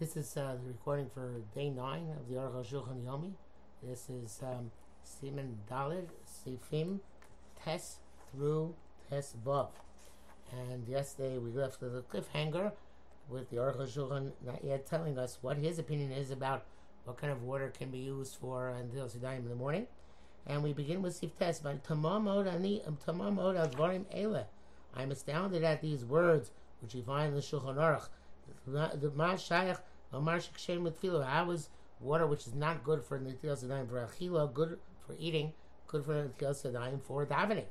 This is uh, the recording for day nine of the Aruch HaShulchan Yomi. This is um, Siman Dalid, Sifim, Tes through Tes Vav. And yesterday we left a cliffhanger with the Aruch HaShulchan not yet telling us what his opinion is about what kind of water can be used for Antil Siddayim in the morning. And we begin with Sif Tes, but Tamamod Ani Tamamod Advarim Ele. I'm astounded at these words which you find in the Shulchan Aruch. The Mamar Shekshem with. How is water which is not good for Netilas Sedayim for Achila, good for eating, good for Netilas Sedayim for davening?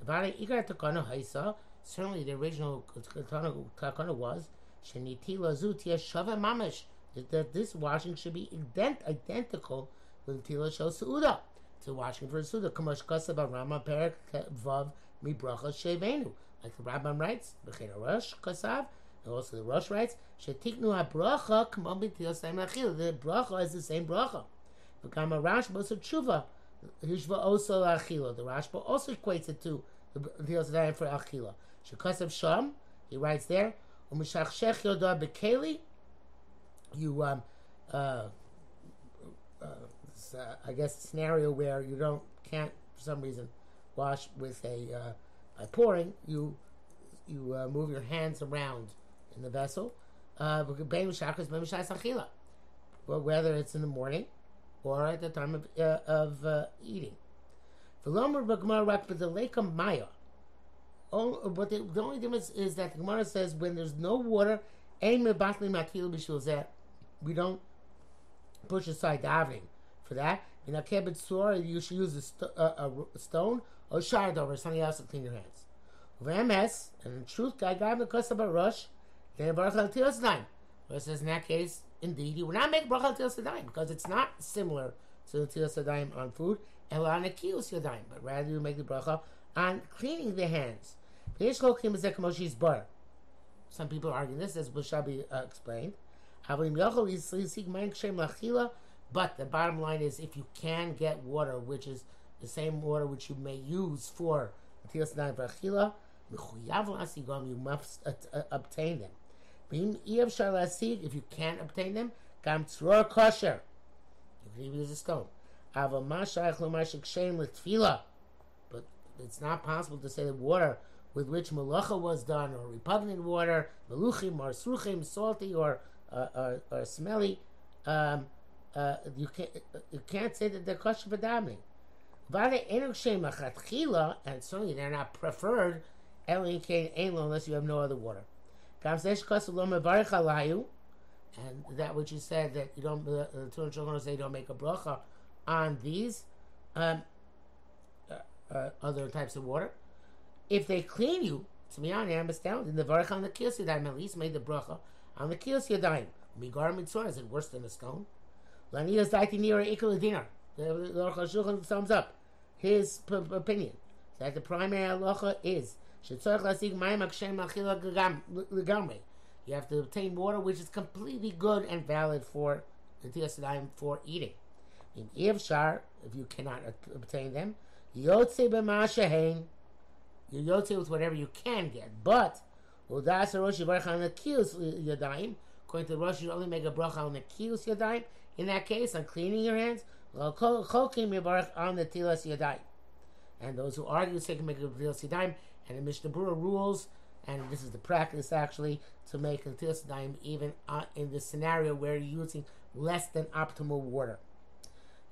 About Ikar Takana Haisa, certainly the original Takana was Shenitila Zutia Shava Mamish, that this washing should be ident- identical with Tila Shel Suuda, to washing for Suuda. Kamash Kasab Rama Perak Vav Mibracha Shevenu. Like the Rambam writes, Bechina Rosh Kasav, and also the Rosh writes, Shetiknu Achil. The bracha is the same bracha. V'kama Rashba so tshuva. Hishva also Achila. The Rashba also equates it to the Saim for Achila. Shekasav Sham, he writes there, Umishachshech Yodah Bekeli, you, um, uh, uh, uh, I guess, scenario where you don't, can't, for some reason, wash with a, uh, by pouring, you, you uh, move your hands around in the vessel. Uh, whether it's in the morning or at the time of, uh, of uh, eating. But the, the only difference is that the Gemara says when there's no water, we don't push aside davening for that. In a kibbutz surah, you should use a, st- a, a stone or shard over something else to clean your hands. VMS, and in truth, guy got because of a rush, then Baruch Al Tilas Where it says in that case, indeed, you would not make Baruch Al Tilas because it's not similar to the Tilas on food, and on a Kiyos Yadayim, but rather you make the bracha on cleaning the hands. Some people argue this, as Bushabi uh, explained. But the bottom line is, if you can get water, which is the same water which you may use for Tilas Yadayim you must obtain them. If you can't obtain them, gam tzror kosher. You can even use a stone. But it's not possible to say the water with which malacha was done, or repugnant water, meluchim, or sruchim, salty, or, uh, or, or smelly, um, uh, you, can't, you can't say that they're kosher for davening. And certainly they're not preferred unless you have no other water. And that which you said that you don't, the two children say don't make a bracha on these um, uh, uh, other types of water. If they clean you, to be honest, I'm astounded. The varach on the kiyos yadayim at least made the bracha on the kiyos yadayim. Migar mitzvah is it worse than a stone? Lanias daiti nira ikul dinar. The Aruch HaShulchan sums up his p- opinion that the primary halacha is you have to obtain water which is completely good and valid for the for eating. In Ivshar, if you cannot obtain them, Yotze b'mashahein, you yotze with whatever you can get. But, Udas Rosh Yivarach on the Kiyos Yadayim, according to the Rosh, you only make a bracha on the Kiyos Yadayim. In that case, on cleaning your hands, Chokim Yivarach on the Tilas Yadayim. And those who argue say can make a Tilas Yadayim, and the Mishnah Berurah rules, and this is the practice actually, to make a Daim even uh, in the scenario where you're using less than optimal water.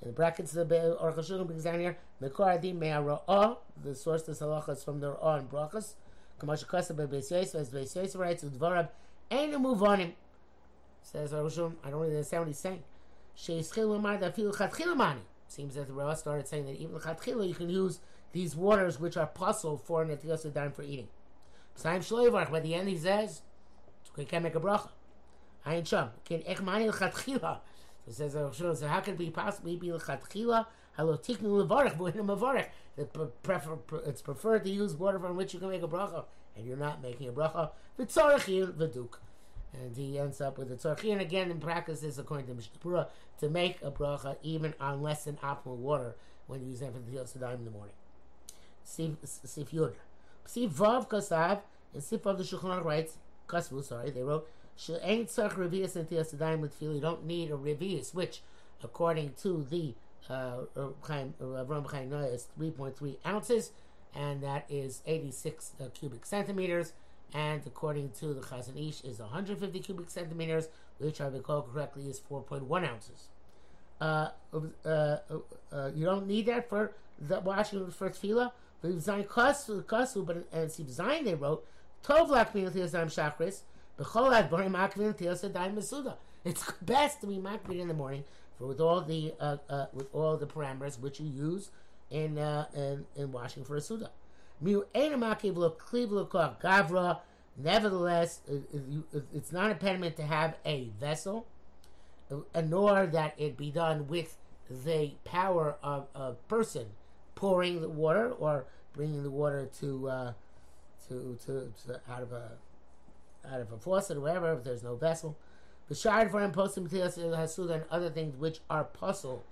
In the brackets of the Aruch HaShulchan brings down here, Mekor Adim Me'ara'ah, the source of halacha is from the Ra'ah and Brachas. Kamash Kasa Beis Yosef, as Beis Yosef writes, Udvarab, Ein move on him. Says Aruch HaShulchan, I don't really understand what he's saying. She'ischil Lamar Dafil Chatchilamani. Seems that the Ra'ah started saying that even Chatchila you can use these waters which are puzzle for Netilas Yadayim for eating. B'sayim Shloivarch, by the end he says, we can't make a bracha. Ayin Sham, can Echmani L'chatchila. So it says, so how it be possibly be L'chatchila? Halo tiknu levarich, bu'inu mevarich. It's preferred to use water from which you can make a bracha, and you're not making a bracha. V'tzorich v'duk. And he ends up with the tzorich. And again, in practice, this according to Mishnah to make a bracha even on less than optimal water when you use them for the Yosef in the morning. Sif Yud. Sif Vav Kasav, and Sif of the Shulchan writes, Kasvu, sorry, they wrote, she ain't tzarch revius and tiyas with. You don't need a revius, which, according to the uh, Ram Chaim is 3.3 ounces, and that is 86 uh, cubic centimeters. And according to the Chazon Ish, is 150 cubic centimeters, which I recall correctly is 4.1 ounces. Uh, uh, uh, uh, you don't need that for the washing for tefillah. But Zayin Kasu, but as Zayin they wrote, Tov Lakmin Tiyasam Shachris, B'chol Adbarim Akvin Tiyasadayim Mesuda. It's best to be makbid in the morning for with all the uh, uh, with all the parameters which you use in uh, in, in washing for a suda. Gavra. Nevertheless, it's not a impediment to have a vessel, uh, nor that it be done with the power of a person pouring the water or bringing the water to uh, to, to, to out of a out of a faucet or wherever if there's no vessel. The shard for him posting hasuda and other things which are puzzle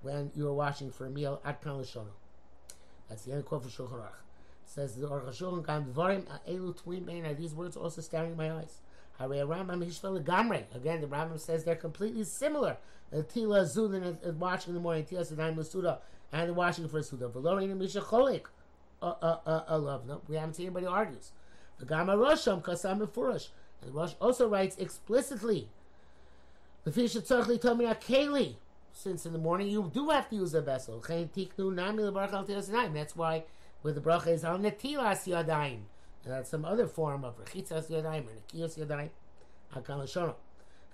when you're washing for a meal at kan That's the end quote for Shulchan Aruch. Says the Aruch Shulchan Kam Dvarim Elu Twin Bein are these words also staring in my eyes. Harei Rambam Hishvel Gamre. Again, the Rambam says they're completely similar. The Tila Zulin is washing in the morning, Tila Sedai Masuda, and the washing for Suda. Love. No, we haven't seen anybody argues. The Gama Rosham Kasam Mefurash. And Rosh also writes explicitly the fish tzarchli tummy akeli. Since in the morning you do have to use a vessel. That's why with the bracha is al netilas yadayim. And that's some other form of rechitzas yadayim or nekiyos yadayim. Hakal shono.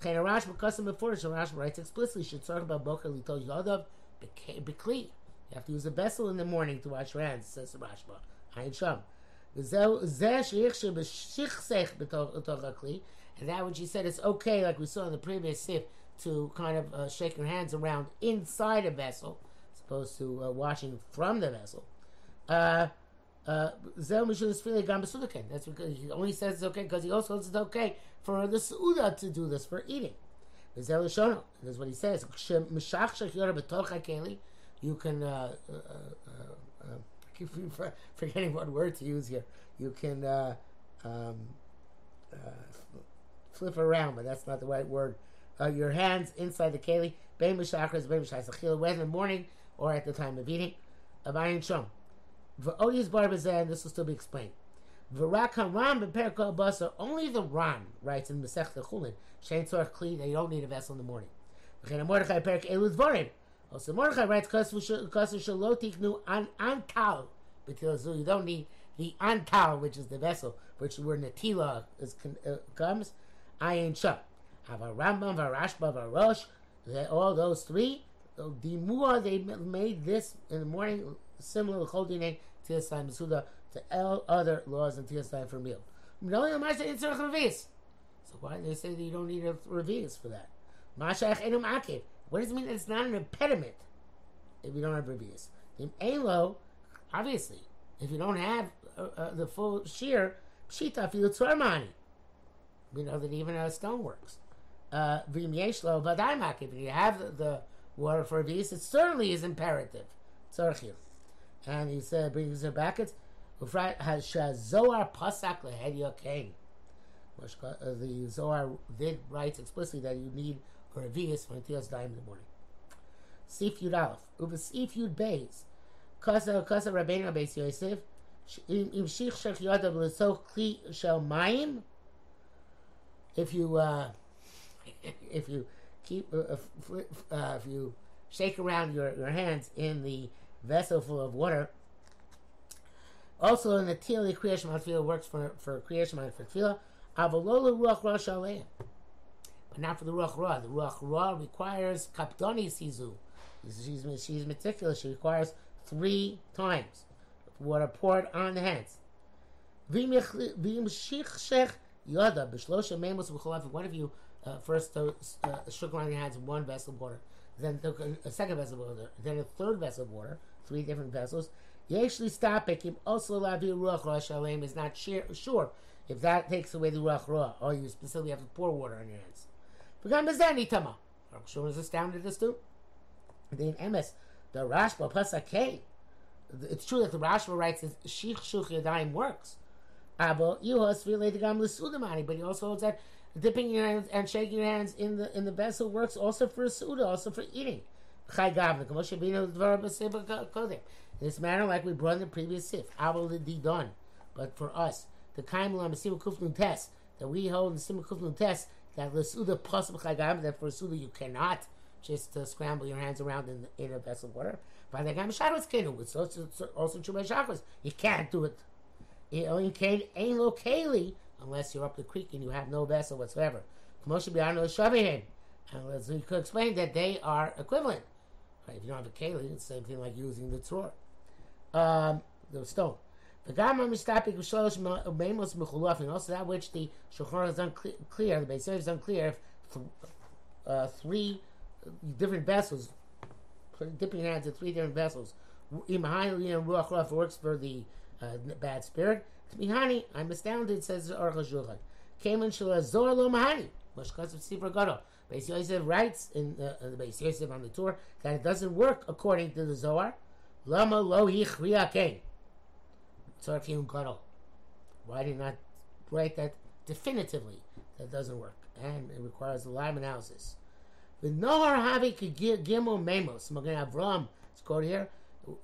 Chen Arash b'kasim before Rash writes explicitly should talk about boker litol yadav b'kli. You have to use a vessel in the morning to wash your hands. Says Rashba. Ayin sham. And that when she said it's okay, like we saw in the previous sif, to kind of uh, shake your hands around inside a vessel, as opposed to uh, washing from the vessel. Uh, uh, That's because he only says it's okay because he also says it's okay for the Suda to do this, for eating. That's what he says. You can, uh, uh, uh, uh, keep forgetting what word to use here. You can um, flip around, but that's not the right word. Uh, your hands inside the keli, bein b'shachris, bein b'shachris whether in the morning or at the time of eating. Avayin shom. V'odiyas bar and this will still be explained. V'rak haram b'perko basar, only the Ran writes in Masech Chulin, shein tzorach kli, you don't need a vessel in the morning. V'chein Mordechai perk elu dvarim. Also Mordechai writes, an because you don't need the antal, which is the vessel, which where natila is, uh, comes. Shah. Have a Rambam, a Rosh, all those three. The more they made this in the morning similar to Chodine, Tiasai Masuda, to all other laws in Tiasai for meal. So why do they say that you don't need a revius for that? Enum. What does it mean it's not an impediment if you don't have revius? The elo, obviously, if you don't have uh, uh, the full shear, pshita fil tzormani. We know that even a stone works. Uh, Vim yeshlo vadaimak. If you have the, the water for vis, it certainly is imperative. Tzorchil. And he said, brings it back. It's Zohar pasak lehed yokein. Uh, the Zohar did writes explicitly that you need a revius when Tias die in the morning. Sif Yud Aleph. Uva Sif Yud Beis. Kasa Kasa Rabbeinu Beis Yosef. Im Shich Shech Yodav L'so Kli Shel Mayim if you uh, if you keep uh, uh, if you shake around your, your hands in the vessel full of water. Also in the Tili Kriya Shema works for for Kriya Shema for Tefillah. Avalola Ruach Ra Shalem. But not for the Ruach Ra. The Ruach Ra requires Kapdoni Sizu. She's, she's meticulous. She requires three times water poured on the hands. One of you uh, first uh, shook around your hands one vessel of water, then took a, a, second vessel of water, then a third vessel of water, three different vessels. Yeshli stapekim also lavi ruach rosh is not sure if that takes away the ruach roah, or you specifically have to pour water on your hands. V'gam bezani tama. Shimon is astounded at this too. The MS, the Rashba plus a K. It's true that the Rashba writes that Shich Shuch Yadayim works. Aber Yuhas related gam l'sudamani, but he also holds that Dipping your hands and shaking your hands in the in the vessel works also for a suda, also for eating. In this manner, like we brought in the previous sif, done. But for us, the kaim lam kufnun test that we hold in the kufnun test that the suda possible chagam that for suda you cannot just uh, scramble your hands around in, in a vessel of water. By the gam shadows kenu, it's also also true by. You can't do it. It only can ain't locally unless you're up the creek and you have no vessel whatsoever. Beyond the shavihin. And as we could explain that they are equivalent. Right? If you don't have a keli, it's the same thing like using the tzor, um, the stone. Gamma Mistapik Shalosh Memos Mechulafin, also that which the Shulchan is unclear, the Beis is unclear if th- uh, three different vessels, dipping hands in three different vessels. Imahani and Ruach works for the uh, bad spirit. Mihani, I'm astounded, says Aruch HaShulchan. Came in Shalazor Lo Mahani, Mashkas of Sifra Gadol. Beis writes in the, uh, the Beis Yosef on the tour that it doesn't work according to the Zohar. Lama lo yichriya kein. Tzarkim gadol. Why did not write that definitively? That doesn't work, and it requires a live analysis. The Nohar Havi Gimel Memos Magen Avram. It's called here.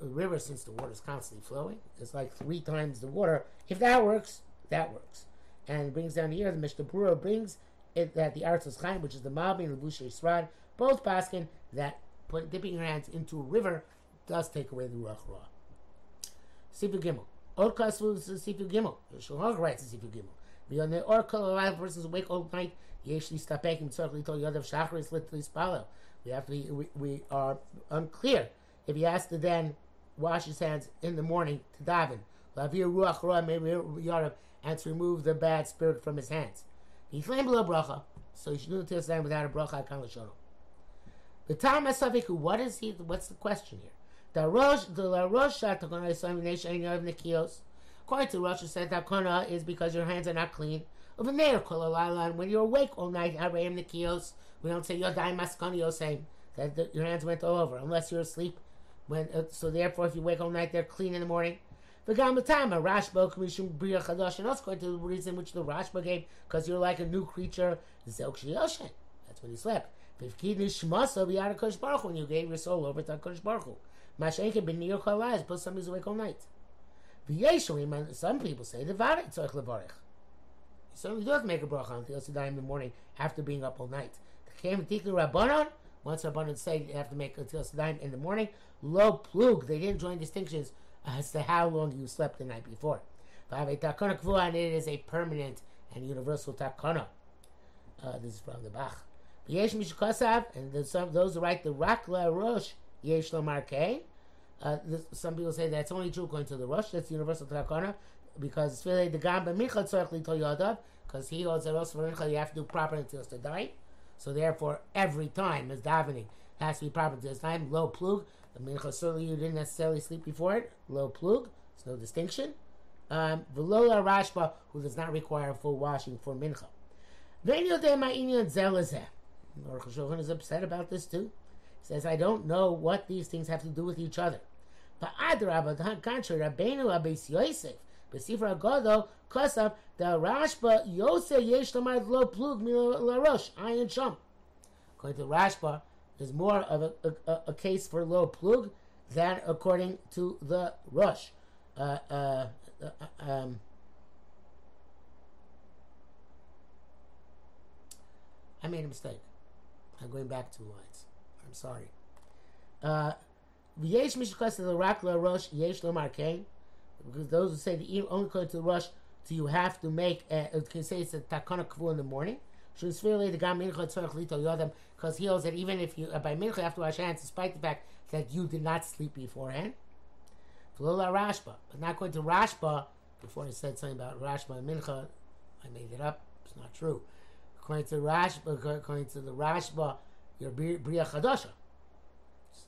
A river, since the water is constantly flowing, it's like three times the water. If that works, that works. And it brings down here the Mishnah Berurah brings it that the Artzos Chaim, which is the Malbi and the Bushay Srad, both baskin that put dipping your hands into a river does take away the Ruach Ra. Sifu Gimel. Or Kasvu Sifu Gimel. Shulchan writes Sifu Gimel. Beyond the or kol alive versus awake all night. Yeshli stapekim tzarchli tol yodav shachar is literally spalo. We have to be, we, we are unclear if he has to then wash his hands in the morning to daven. Lavir ruach ra yarav and to remove the bad spirit from his hands. He flamed below bracha, so he should do the time without a bracha what is he? What's the question here? The Rosh, the La Rosh Takona is of Nikios. According to Rosh, said Takona is because your hands are not clean. Over there, when you're awake all night, Harayim Nikios, we don't say Yodai Maskani Yosem, that your hands went all over, unless you're asleep. When, uh, so therefore, if you wake all night, they're clean in the morning. The Gamatama, Rashba, Kamishum Bria Chadash, and also according to the reason which the Rashba gave, because you're like a new creature, Zelk. That's when you slept. When you gave your soul over to Kodesh Baruch Mashenke ben York Halayas, but somebody's awake all night. V'yeshuim, some people say, the Varik tzorich levarich. You do have to make a bracha on Tzilas in the morning after being up all night. The Came Tiklu Rabbanon, once Rabbanon say you have to make a Tzilas in the morning, lo plug, they didn't join distinctions as to how long you slept the night before. and it is a permanent and universal takana. Uh, this is from the Bach. And some, those who write the Rakla Rosh, Yesh Lomar Uh, some people say that's only true according to the Rosh, that's universal takana, because Sfele the Gamba Micha Tzorech Litol because he holds that also for you have to do proper until it's to die. So therefore, every time is davening has to be proper this time. Low plug. The mincha certainly you didn't necessarily sleep before it. Low plug. There's no distinction. Um, Velola Rashba, who does not require full washing for mincha. Baruch is upset about this too. He says, I don't know what these things have to do with each other. But Adrab, on the contrary, Rabbeinu Abbas Yosef, Besifra Godo, Kosav, the Rashba, Yosef Yesh Lamad Lo Plug La Rosh, Ayin Sham. According to Rashba, there's more of a, a, a, case for Lo Plug than according to the Rosh. Uh, uh, uh, um, I made a mistake. I'm going back two lines. I'm sorry. Uh, V'yesh mishkas the rosh yesh lomar. Because those who say the only according to the rosh, do you have to make? A, uh, can say it's a takana kvu in the morning. Because he holds that even if you uh, by mincha you have to wash hands, despite the fact that you did not sleep beforehand. Rashba, but not going to Rashba. Before I said something about Rashba and mincha, I made it up. It's not true. According to Rashba, according to the Rashba, you're Bria Chadasha.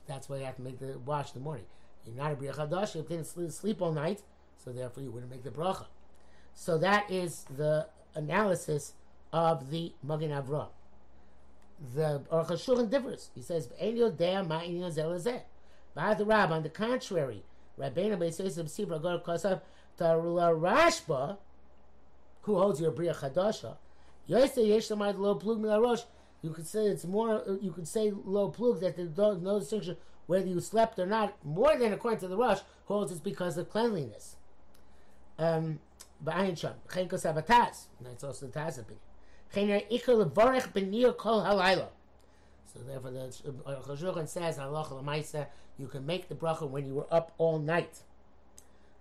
That's why you have to make the wash in the morning. You're not a Bria Chadasha, you didn't sleep all night, so therefore you wouldn't make the bracha. So that is the analysis of the Magen Avraham. The Aruch HaShulchan differs. He says. By the Rab, on the contrary, Rabbeinu Beisayis Sibra Gor Kosav Tarula Rashba, who holds your Bria Chadasha, Yosei yesh lamad lo plug milarosh. You could say it's more. You could say low plug that there's no distinction whether you slept or not. More than according to the Rosh holds it's because of cleanliness. Um. That's also the Taz opinion. So therefore, the Chazurchan says, "Allah l'maisa, you can make the bracha when you were up all night."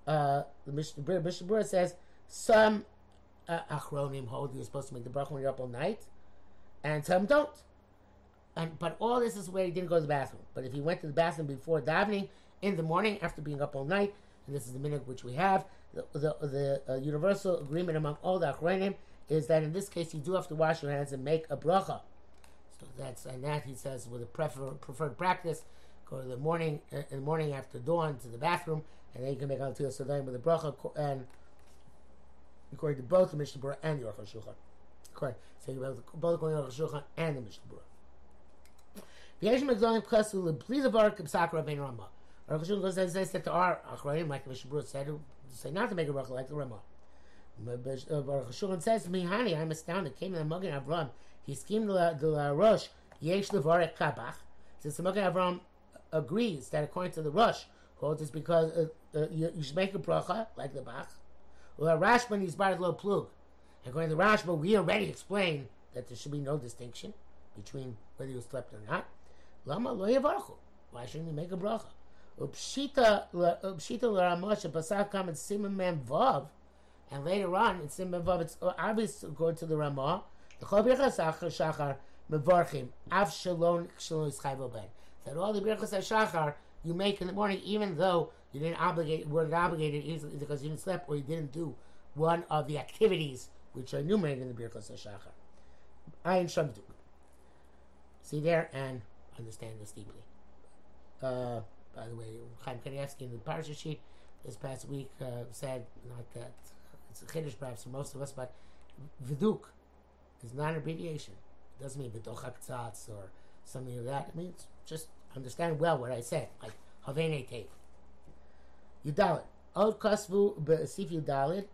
Uh, the Mishnah says some uh, achronim hold you're supposed to make the bracha when you're up all night, and some don't. And but all this is where he didn't go to the bathroom. But if he went to the bathroom before davening in the morning after being up all night, and this is the minute which we have, the the, the uh, universal agreement among all the achronim is that in this case you do have to wash your hands and make a bracha. So that's and that he says with a prefer, preferred practice, go to the morning uh, in the morning after dawn to the bathroom, and then you can make al sadaim with a bracha and according to both the Mishnah Berurah and the Aruch HaShulchan. So you have both according to the Aruch HaShulchan and the Mishnah Berurah. V'yesh megdolim kasu lebli levar k'psak Rabbeinu Ramah. Aruch HaShulchan says says that there are achronim, like the Mishnah said, say not to make a bracha like the Ramah. Baruch HaShulchan says, Mihani, I'm astounded, came the Magen Avram, he schemed the la Rosh, Yesh Levarek Kabach. Since the Magen Avram agrees that according to the Rosh, holds it's because uh, uh, you, you, should make a bracha, like the Bach. Well, Rashba is bar lo plug. According to Rashba, we already explained that there should be no distinction between whether you slept or not. Lama lo yavarchu. Why shouldn't you make a bracha? Upshita pasach kam vav, and later on in simon vav it's obvious according to the Ramah. The chol birchas shachar mevarchim av shalom yischayvo ben. That all the birchas shachar you make in the morning, even though you didn't obligate, weren't obligated because you didn't sleep or you didn't do one of the activities which are enumerated in the Birchas HaShachar. Ayin Shamduk. See there and understand this deeply. Uh, by the way, Chaim Kanievsky in the Parsha sheet this past week uh, said, not that it's a chiddush perhaps for most of us, but Viduk is not an abbreviation. It doesn't mean Vidoch HaKtzatz or something like that. It means just understand well what I said, like Havene Tev. Yudalit. Ol Kasvu Besif Yudalit.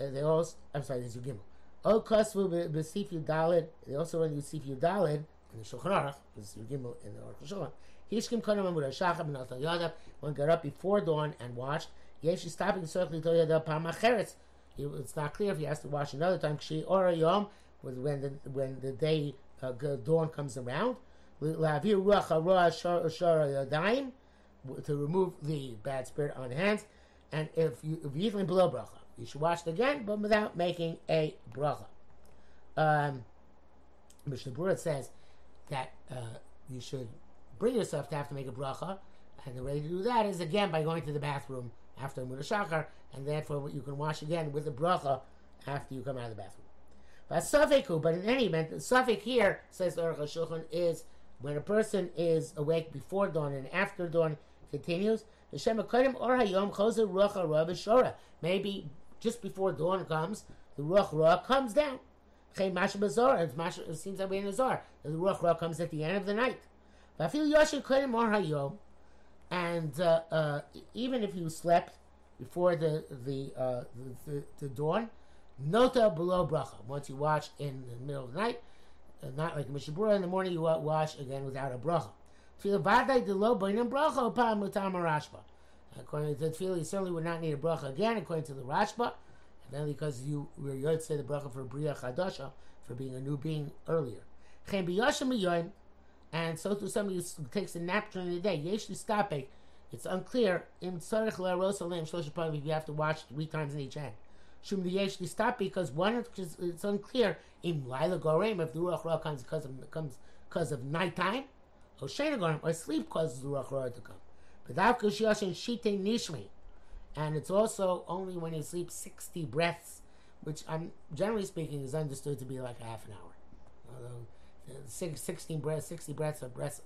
They also, I'm sorry, this is Gimel. Ol Kasvu Besif Yudalit. They also run Yusif Yudalit in the Shulchan Aruch, this is Gimel in the Aruch Shulchan. Hishkim Kanam Amud Hashacham and Alta Yadav. One got up before dawn and washed. Yesh stopping circling to Yadav Pamacheretz. It's not clear if he has to wash another time. Kshi Ora Yom, when the when the day uh, dawn comes around to remove the bad spirit on hands. And if you if you eat below bracha, you should wash again, but without making a bracha. Um, Mishnah Berurah says that uh, you should bring yourself to have to make a bracha, and the way to do that is again by going to the bathroom after Mudah Shachar, and therefore you can wash again with the bracha after you come out of the bathroom. But but in any event, the suffix here says the is when a person is awake before dawn and after dawn continues, maybe just before dawn comes, the Ruach Ra comes down. It seems that way in the Zohar. The Ruach Ra comes at the end of the night. And uh, uh, even if you slept before the the, uh, the, the, the dawn, nota below bracha. Once you watch in the middle of the night, uh, not like Mishnah Berurah in the morning you wash again without a bracha. According to the Tefillah, you certainly would not need a bracha again, according to the Rashba, and then because you were Yod say the bracha for Bria Chadasha, for being a new being earlier. And so to somebody who takes a nap during the day, Yesh Stapek, it's unclear, in Tzarech La'aros if you have to watch three times in each hand. Shum Yesh stop because one, it's unclear, in Laila Gorem, if the Ruach comes because of, comes because of nighttime, or Shena Gorem, or sleep causes the Ruach to come. And it's also only when you sleep 60 breaths, which I'm generally speaking is understood to be like a half an hour. Although uh, 16 breaths, 60 breaths are breaths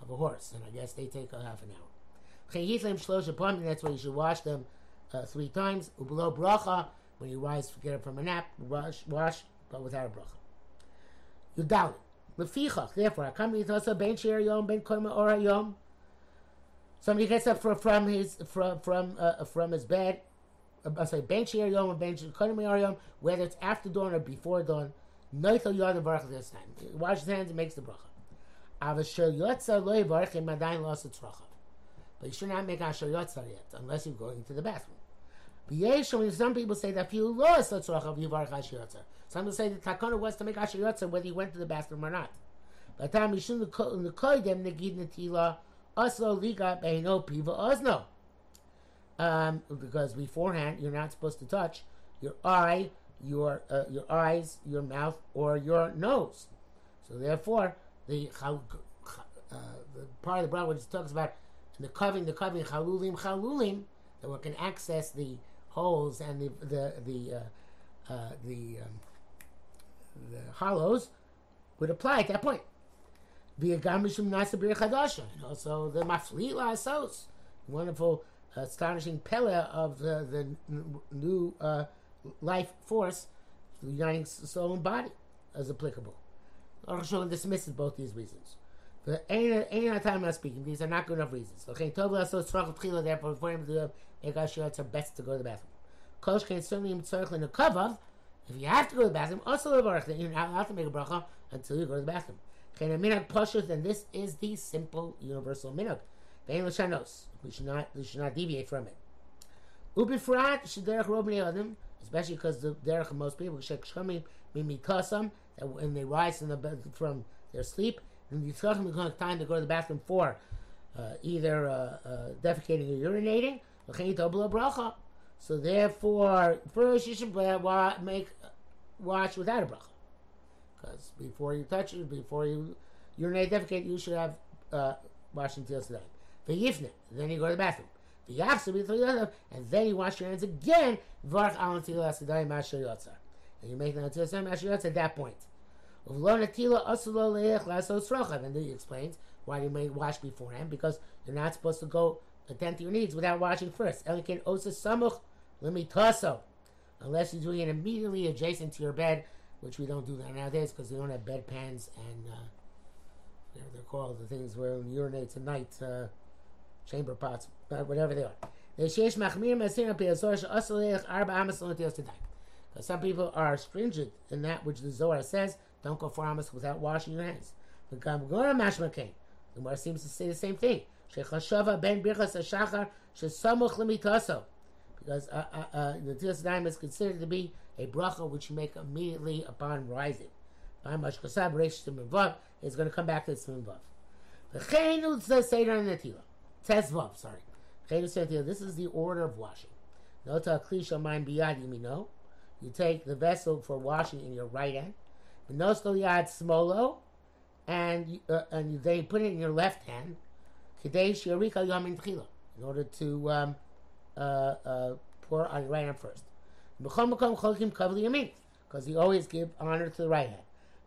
of a horse, and I guess they take a half an hour. That's why you should wash them uh, three times. Bracha, when you rise, get up from a nap, wash, wash, but without a bracha. You doubt it. Therefore, Akam Yithosa Ben Shir Yom Ben Koma Or Yom. Somebody gets up from, from his from from uh, from his bed. Uh, I say Ben Shir Yom and Or Yom, whether it's after dawn or before dawn. Noichel Yad Baruch this time. He washes his hands and makes the bracha. Avashel Yotza Lo Yivarech Im Adayin Lo Tzracha. But you should not make Asher Yotza yet, unless you're going to the bathroom. Some people say that if you lost the tzracha, Yivarech Asher Yotza. Some people say the takana was to make Asher Yotza whether you went to the bathroom or not. By the time you shouldn't the koydem negid aslo liga beino piva osno. Um, because beforehand you're not supposed to touch your eye, your uh, your eyes, your mouth, or your nose. So therefore, the, uh, the part of the Bible which talks about the covering, the covering chalulim chalulim, that we can access the holes and the the the uh, uh, the, um, the hollows would apply at that point. And also the mafli la'asos, wonderful, astonishing pele of the the new uh, life force, uniting soul and body, as applicable. Aruch dismisses both these reasons. The ain't time I'm not speaking. These are not good enough reasons. Okay, Tov so struggle tchila. Therefore, for him to do it's best to go to the bathroom. Kosh can certainly tzarich in a kavav. If you have to go to the bathroom, also the then you're not allowed to make a bracha until you go to the bathroom. Okay, a minhag then this is the simple universal minhag. We should not we should not deviate from it. Ubifrat shederach rob adam, especially because the derech of most people shek shkamim mimikasam that when they rise from the bed from their sleep and the tzachim is time to go to the bathroom for uh, either uh, uh, defecating or urinating. So therefore, first you should make wash without a bracha, because before you touch it, before you urinate, defecate, you should have uh, washing until today. V'yifne, then you go to the bathroom. And then you wash your hands again. And you make the at that point. And then he explains why you may wash beforehand, because you're not supposed to go attend to your needs without washing first. Elikin osa samuch limitaso. Unless you're doing it immediately adjacent to your bed, which we don't do that nowadays because we don't have bedpans and uh, they're, they're called the things where you urinate at night, uh, chamber pots, whatever they are. Some people are stringent in that which the Zohar says don't go for Amos without washing your hands. The Gemara seems to say the same thing. Because uh, uh, uh, the Tilas is considered to be a bracha which you make immediately upon rising. Is going to come back to the Simvav. The Chenu Seder Netila. Tezvav, sorry. Chenu This is the order of washing. Nota Klisha Maim Biyad Yimino. You take the vessel for washing in your right hand. V'noslo yad smolo, and uh, and they put it in your left hand, kadesh yamin tchila, in order to um, uh, uh, pour on your right hand first. Because you always give honor to the right hand.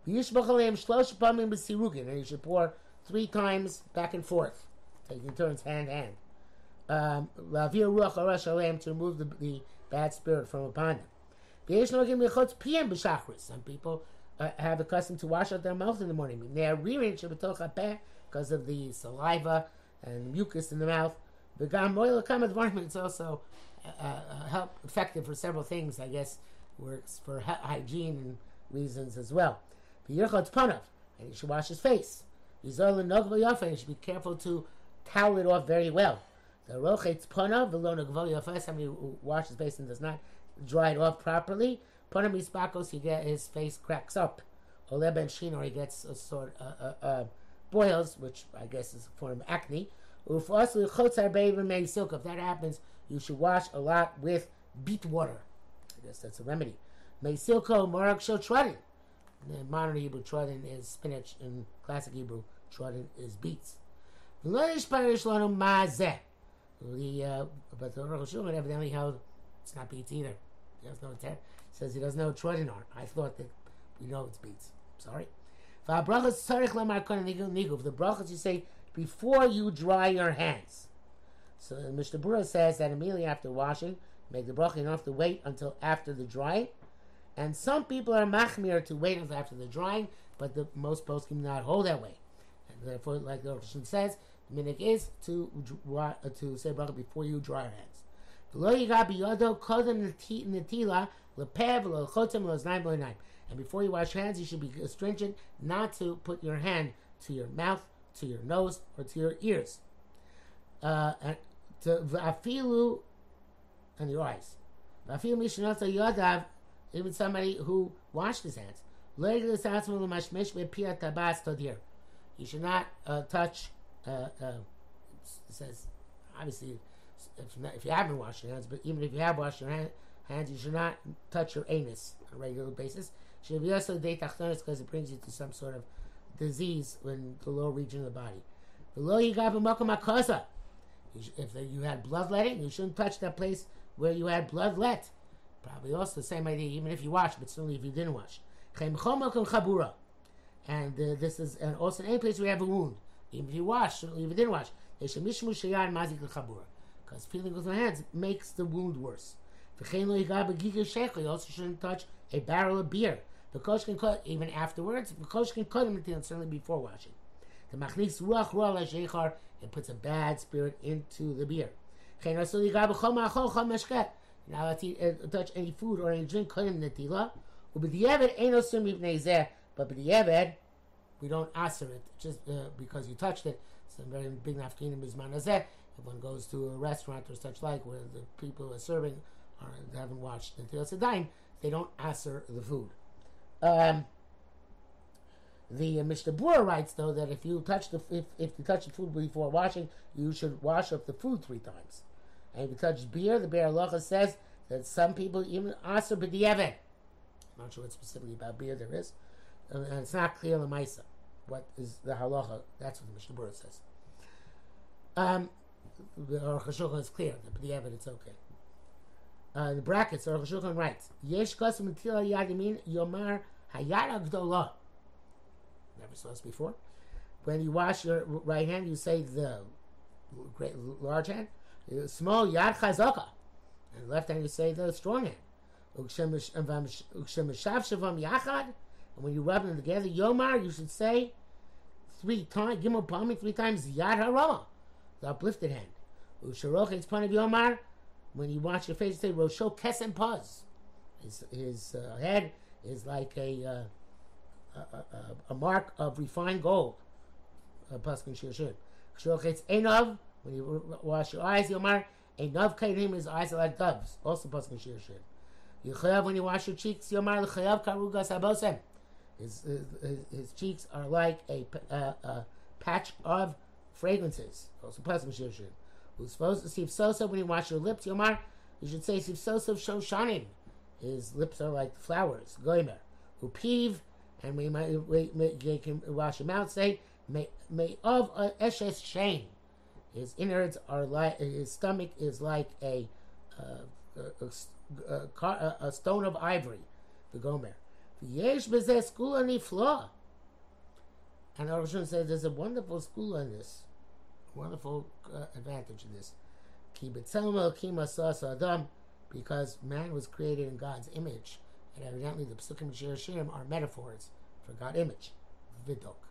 And you should pour three times back and forth, taking turns hand to hand. Um, to remove the, the bad spirit from upon them. Some people uh, have a custom to wash out their mouth in the morning. Because of the saliva and mucus in the mouth. It's also uh, uh, help effective for several things. I guess works for hygiene and reasons as well. And he should wash his face. He should be careful to towel it off very well. The rochetz panav, the somebody who washes his face and does not dry it off properly, Put mispakos, he get his face cracks up. Ole ben shin, or he gets a sort of uh, uh, uh, boils, which I guess is a form of acne. If that happens, you should wash a lot with beet water. I guess that's a remedy. Meisilko marag shel trodin. In modern Hebrew, trodin is spinach. In classic Hebrew, trodin is beets. The uh, but the Rosh Hashanah evidently held it's not beets either. There's no ter- says he doesn't know Trojan I thought that we know it's beets. Sorry. The brachas you say before you dry your hands. So Mishnah Berurah says that immediately after washing, make the bracha. You don't have to wait until after the drying. And some people are machmir to wait until after the drying, but the most posts poskim not hold that way. And therefore, like the Rosh says, the minik is to uh, to say bracha before you dry your hands. And before you wash hands, you should be stringent not to put your hand to your mouth, to your nose, or to your ears. Uh, and to v'afilu and your eyes. V'afilu mishnata yadav, even somebody who washed his hands. You should not uh, touch. Uh, uh, says obviously if, not, if you haven't washed your hands, but even if you have washed your hand, hands, you should not touch your anus on a regular basis. Should be also because it brings you to some sort of disease in the lower region of the body. If you had bloodletting, you shouldn't touch that place where you had bloodlet. Probably also the same idea, even if you wash, but certainly if you didn't wash. And uh, this is and also any place where you have a wound, even if you wash, certainly if you didn't wash. Because feeling with my hands makes the wound worse. You also shouldn't touch a barrel of beer. The kosh can cut even afterwards. The kosh can cut him certainly before washing. The machnis ruach ruach it puts a bad spirit into the beer. Not allowed to uh, touch any food or any drink. But we don't answer it just uh, because you touched it. It's very big nafkinim. If one goes to a restaurant or such like where the people who are serving are, haven't watched the Sedayim, they don't answer the food. Um, the uh, Mishnah Berurah writes though that if you touch the if, if you touch the food before washing, you should wash up the food three times. And if you touch beer, the Biur Halacha says that some people even aser b'di'eved. I'm not sure what specifically about beer there is, and it's not clear in the Maisa what is the halacha. That's what the Mishnah Berurah says. Um, the Aruch HaShulchan is clear, the evidence okay. Uh, the brackets, Aruch HaShulchan writes, Yesh kosim until yad yomar hayara gdolah. Never saw this before. When you wash your right hand, you say the great large hand. Small yad chazaka. And left hand, you say the strong hand. And when you rub them together, Yomar, you should say three times, Gimel Palmi, three times Yad Harama the uplifted hand. Usharoch, it's part of Yomar. When you wash your face, you say Rosho Kesem Paz. His, his uh, head is like a, uh, a, a, a, mark of refined gold. Paskin Shir Shir. Enov. When you wash your eyes, Yomar. Enov Kairim, his eyes are like doves. Also Paskin Shir Shir. Yechayav, when you wash your cheeks, Yomar, L'chayav Karugas Abosem. His, his, cheeks are like a, uh, a patch of fragrances. Also, Pesach Shir Who's supposed to see Sosa when you wash your lips, Yomar? You should say Sosa Shoshanim. His lips are like flowers. Goimer. Who peeve, and we might can wash your mouth. Say may of eshes shame. His innards are like his stomach is like a uh, a, a, a, stone of ivory. The Gomer. Yesh bezeh skula nifla. And Arushun says there's a wonderful school in this wonderful uh, advantage in this. Because man was created in God's image, and evidently the Psukim Shir Shirim are metaphors for God's image. Vidok.